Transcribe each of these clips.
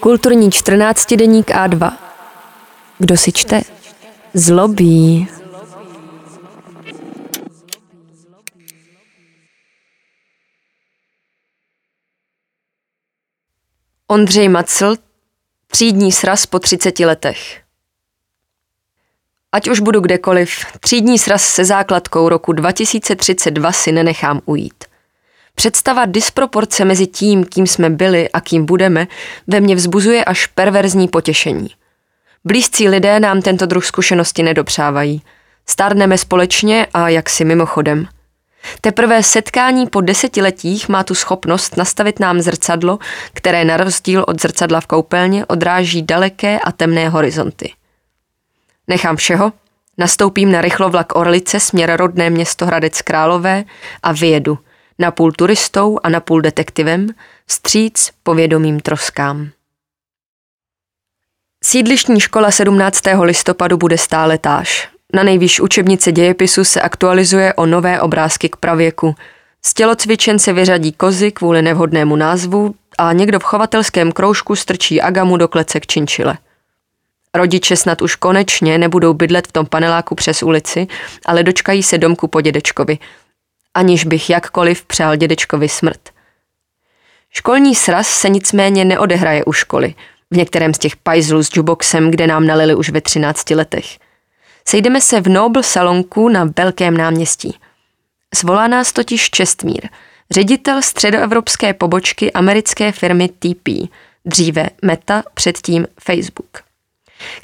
Kulturní 14 deník A2. Kdo si čte? Zlobí. Ondřej Macl, třídní sraz po 30 letech. Ať už budu kdekoliv, třídní sraz se základkou roku 2032 si nenechám ujít. Představa disproporce mezi tím, kým jsme byli a kým budeme, ve mně vzbuzuje až perverzní potěšení. Blízcí lidé nám tento druh zkušenosti nedopřávají. Stárneme společně a jaksi mimochodem. Teprve setkání po desetiletích má tu schopnost nastavit nám zrcadlo, které na rozdíl od zrcadla v koupelně odráží daleké a temné horizonty. Nechám všeho, nastoupím na rychlovlak Orlice směr rodné město Hradec Králové a vyjedu, napůl turistou a napůl detektivem, stříc povědomým troskám. Sídlištní škola 17. listopadu bude stále táž. Na nejvýš učebnice dějepisu se aktualizuje o nové obrázky k pravěku. Z tělocvičen se vyřadí kozy kvůli nevhodnému názvu a někdo v chovatelském kroužku strčí agamu do klece k činčile. Rodiče snad už konečně nebudou bydlet v tom paneláku přes ulici, ale dočkají se domku po dědečkovi, aniž bych jakkoliv přál dědečkovi smrt. Školní sraz se nicméně neodehraje u školy, v některém z těch pajzlů s juboxem, kde nám nalili už ve 13 letech. Sejdeme se v Noble salonku na Velkém náměstí. Zvolá nás totiž Čestmír, ředitel středoevropské pobočky americké firmy TP, dříve Meta, předtím Facebook.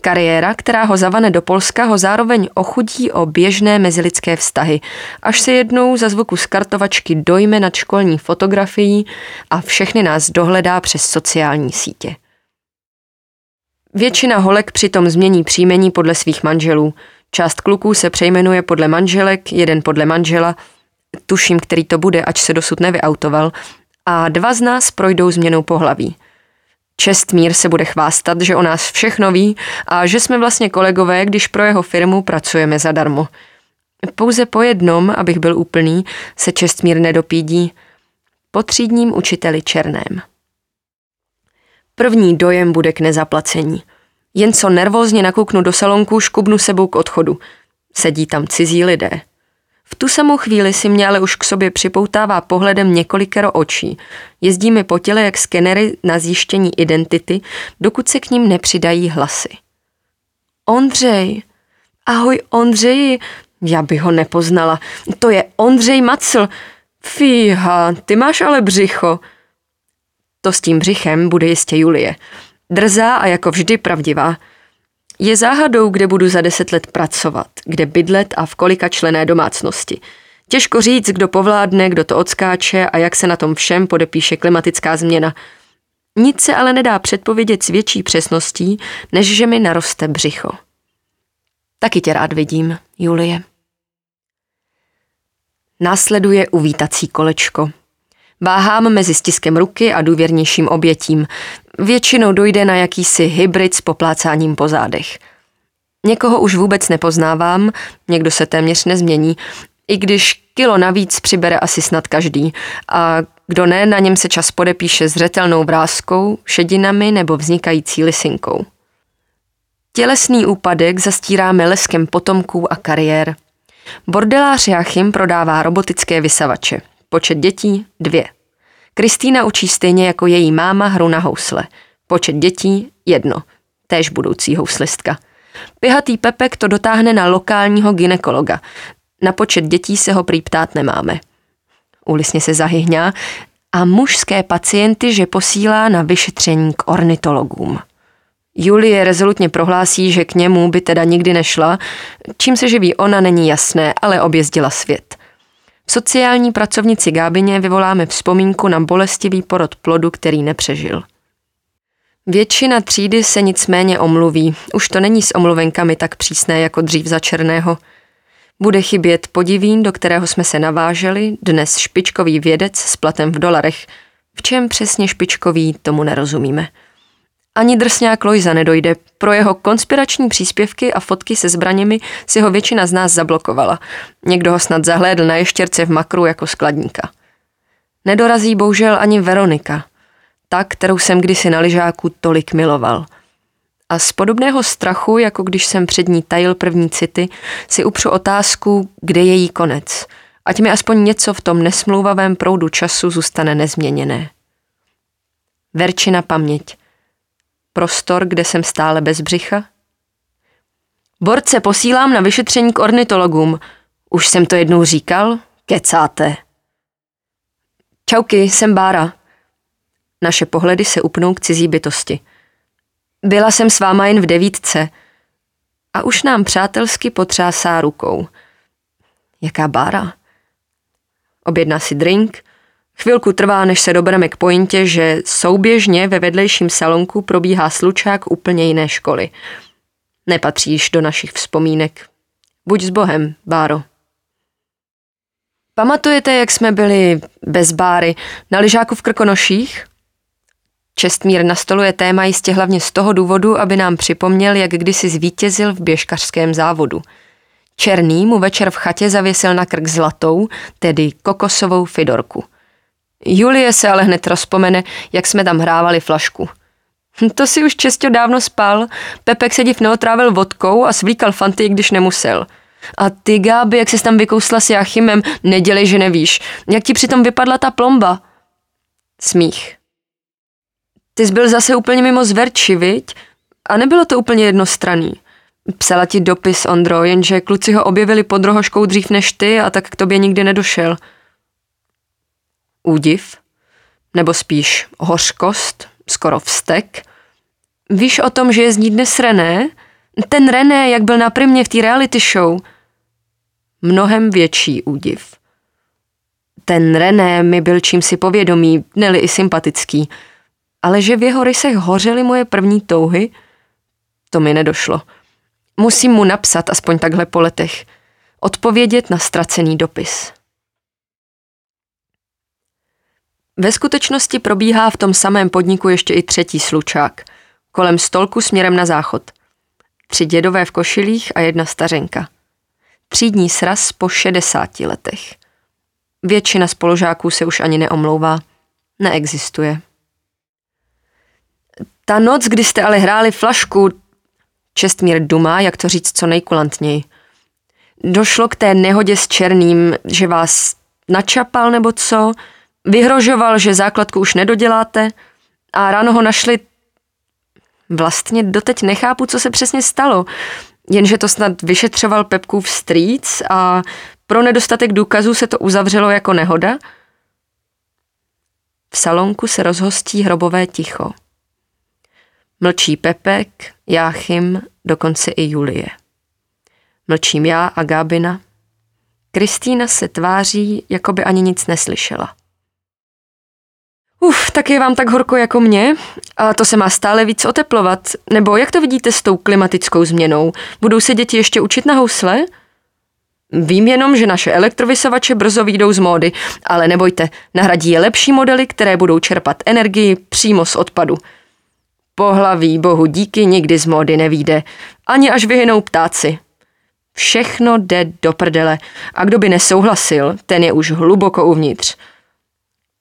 Kariéra, která ho zavane do Polska, ho zároveň ochudí o běžné mezilidské vztahy, až se jednou za zvuku z kartovačky dojme nad školní fotografií a všechny nás dohledá přes sociální sítě. Většina holek přitom změní příjmení podle svých manželů. Část kluků se přejmenuje podle manželek, jeden podle manžela, tuším, který to bude, ač se dosud nevyautoval, a dva z nás projdou změnou pohlaví. Čestmír se bude chvástat, že o nás všechno ví a že jsme vlastně kolegové, když pro jeho firmu pracujeme zadarmo. Pouze po jednom, abych byl úplný, se Čestmír nedopídí. Po třídním učiteli Černém. První dojem bude k nezaplacení. Jen co nervózně nakouknu do salonku, škubnu sebou k odchodu. Sedí tam cizí lidé. V tu samou chvíli si mě ale už k sobě připoutává pohledem několikero očí. Jezdí mi po těle jak skenery na zjištění identity, dokud se k ním nepřidají hlasy. Ondřej. Ahoj Ondřeji. Já bych ho nepoznala. To je Ondřej Macl. Fíha, ty máš ale břicho. To s tím břichem bude jistě Julie. Drzá a jako vždy pravdivá. Je záhadou, kde budu za deset let pracovat, kde bydlet a v kolika člené domácnosti. Těžko říct, kdo povládne, kdo to odskáče a jak se na tom všem podepíše klimatická změna. Nic se ale nedá předpovědět s větší přesností, než že mi naroste břicho. Taky tě rád vidím, Julie. Následuje uvítací kolečko. Váhám mezi stiskem ruky a důvěrnějším obětím. Většinou dojde na jakýsi hybrid s poplácáním po zádech. Někoho už vůbec nepoznávám, někdo se téměř nezmění, i když kilo navíc přibere asi snad každý. A kdo ne, na něm se čas podepíše zřetelnou vrázkou, šedinami nebo vznikající lisinkou. Tělesný úpadek zastíráme leskem potomků a kariér. Bordelář Jachim prodává robotické vysavače. Počet dětí dvě. Kristýna učí stejně jako její máma hru na housle. Počet dětí jedno. Též budoucí houslistka. Pihatý Pepek to dotáhne na lokálního ginekologa. Na počet dětí se ho prý ptát nemáme. Ulisně se zahyhňá a mužské pacienty, že posílá na vyšetření k ornitologům. Julie rezolutně prohlásí, že k němu by teda nikdy nešla, čím se živí ona není jasné, ale objezdila svět – v sociální pracovnici Gábině vyvoláme vzpomínku na bolestivý porod plodu, který nepřežil. Většina třídy se nicméně omluví. Už to není s omluvenkami tak přísné jako dřív za černého. Bude chybět podivín, do kterého jsme se naváželi, dnes špičkový vědec s platem v dolarech. V čem přesně špičkový, tomu nerozumíme. Ani drsňák Lojza nedojde. Pro jeho konspirační příspěvky a fotky se zbraněmi si ho většina z nás zablokovala. Někdo ho snad zahlédl na ještěrce v makru jako skladníka. Nedorazí bohužel ani Veronika. ta, kterou jsem kdysi na lyžáku tolik miloval. A z podobného strachu, jako když jsem před ní tajil první city, si upřu otázku, kde je její konec. Ať mi aspoň něco v tom nesmlouvavém proudu času zůstane nezměněné. Verčina paměť. Prostor, kde jsem stále bez břicha? Borce posílám na vyšetření k ornitologům. Už jsem to jednou říkal? Kecáte. Čauky, jsem Bára. Naše pohledy se upnou k cizí bytosti. Byla jsem s váma jen v devítce a už nám přátelsky potřásá rukou. Jaká Bára? Objedná si drink, Chvilku trvá, než se dobereme k pointě, že souběžně ve vedlejším salonku probíhá slučák úplně jiné školy. Nepatříš do našich vzpomínek. Buď s Bohem, Báro. Pamatujete, jak jsme byli bez báry na lyžáku v Krkonoších? Čestmír nastoluje téma jistě hlavně z toho důvodu, aby nám připomněl, jak kdysi zvítězil v běžkařském závodu. Černý mu večer v chatě zavěsil na krk zlatou, tedy kokosovou fidorku. Julie se ale hned rozpomene, jak jsme tam hrávali flašku. To si už često dávno spal, Pepek se div neotrávil vodkou a svlíkal fanty, když nemusel – a ty, Gáby, jak jsi tam vykousla s Jachimem, nedělej, že nevíš. Jak ti přitom vypadla ta plomba? Smích. Ty jsi byl zase úplně mimo zverči, viď? A nebylo to úplně jednostranný. Psala ti dopis, Ondro, jenže kluci ho objevili pod rohoškou dřív než ty a tak k tobě nikdy nedošel. Údiv? Nebo spíš hořkost? Skoro vztek? Víš o tom, že je z ní dnes René? Ten René, jak byl na primě v té reality show – mnohem větší údiv. Ten René mi byl čímsi povědomý, neli i sympatický, ale že v jeho rysech hořely moje první touhy, to mi nedošlo. Musím mu napsat aspoň takhle po letech. Odpovědět na ztracený dopis. Ve skutečnosti probíhá v tom samém podniku ještě i třetí slučák. Kolem stolku směrem na záchod. Tři dědové v košilích a jedna stařenka třídní sraz po 60 letech. Většina spolužáků se už ani neomlouvá. Neexistuje. Ta noc, kdy jste ale hráli flašku, Čestmír dumá, jak to říct co nejkulantněji. Došlo k té nehodě s Černým, že vás načapal nebo co, vyhrožoval, že základku už nedoděláte a ráno ho našli Vlastně doteď nechápu, co se přesně stalo. Jenže to snad vyšetřoval Pepkův strýc a pro nedostatek důkazů se to uzavřelo jako nehoda? V salonku se rozhostí hrobové ticho. Mlčí Pepek, Jáchym, dokonce i Julie. Mlčím já a Gábina. Kristýna se tváří, jako by ani nic neslyšela. Uf, tak je vám tak horko jako mě? A to se má stále víc oteplovat. Nebo jak to vidíte s tou klimatickou změnou? Budou se děti ještě učit na housle? Vím jenom, že naše elektrovysavače brzo výjdou z módy, ale nebojte, nahradí je lepší modely, které budou čerpat energii přímo z odpadu. Pohlaví bohu díky nikdy z módy nevíde, ani až vyhynou ptáci. Všechno jde do prdele a kdo by nesouhlasil, ten je už hluboko uvnitř.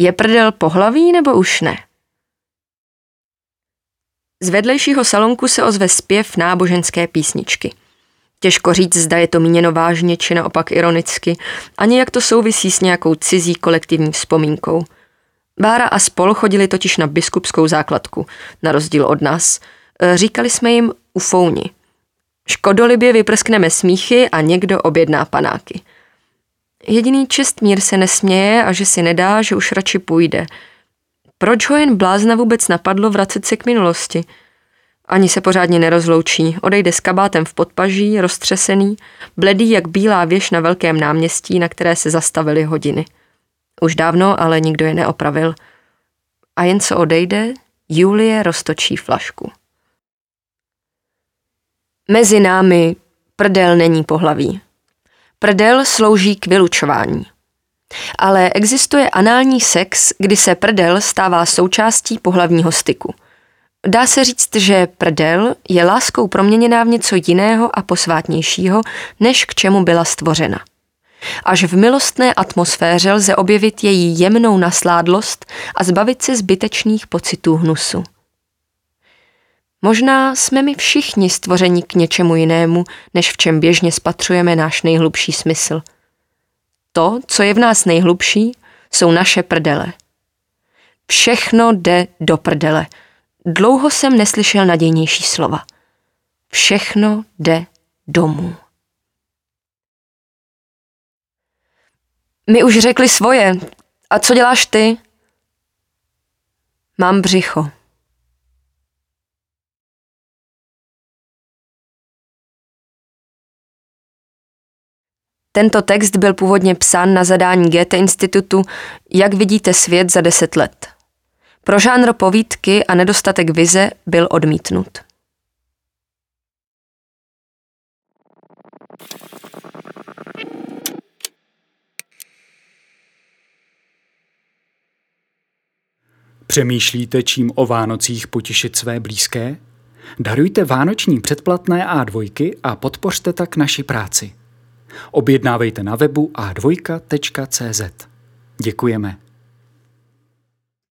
Je prdel pohlaví nebo už ne? Z vedlejšího salonku se ozve zpěv náboženské písničky. Těžko říct, zda je to míněno vážně či naopak ironicky, ani jak to souvisí s nějakou cizí kolektivní vzpomínkou. Bára a spol chodili totiž na biskupskou základku, na rozdíl od nás. Říkali jsme jim ufouni. Škodolibě vyprskneme smíchy a někdo objedná panáky. Jediný čestmír se nesměje a že si nedá, že už radši půjde. Proč ho jen blázna vůbec napadlo vracet se k minulosti? Ani se pořádně nerozloučí, odejde s kabátem v podpaží, roztřesený, bledý jak bílá věž na velkém náměstí, na které se zastavily hodiny. Už dávno, ale nikdo je neopravil. A jen co odejde, Julie roztočí flašku. Mezi námi prdel není pohlaví. Prdel slouží k vylučování. Ale existuje anální sex, kdy se prdel stává součástí pohlavního styku. Dá se říct, že prdel je láskou proměněná v něco jiného a posvátnějšího, než k čemu byla stvořena. Až v milostné atmosféře lze objevit její jemnou nasládlost a zbavit se zbytečných pocitů hnusu. Možná jsme my všichni stvořeni k něčemu jinému, než v čem běžně spatřujeme náš nejhlubší smysl. To, co je v nás nejhlubší, jsou naše prdele. Všechno jde do prdele. Dlouho jsem neslyšel nadějnější slova. Všechno jde domů. My už řekli svoje. A co děláš ty? Mám břicho. Tento text byl původně psán na zadání Goethe institutu Jak vidíte svět za deset let. Pro žánr povídky a nedostatek vize byl odmítnut. Přemýšlíte, čím o Vánocích potěšit své blízké? Darujte vánoční předplatné A2 a podpořte tak naši práci. Objednávejte na webu a2.cz. Děkujeme.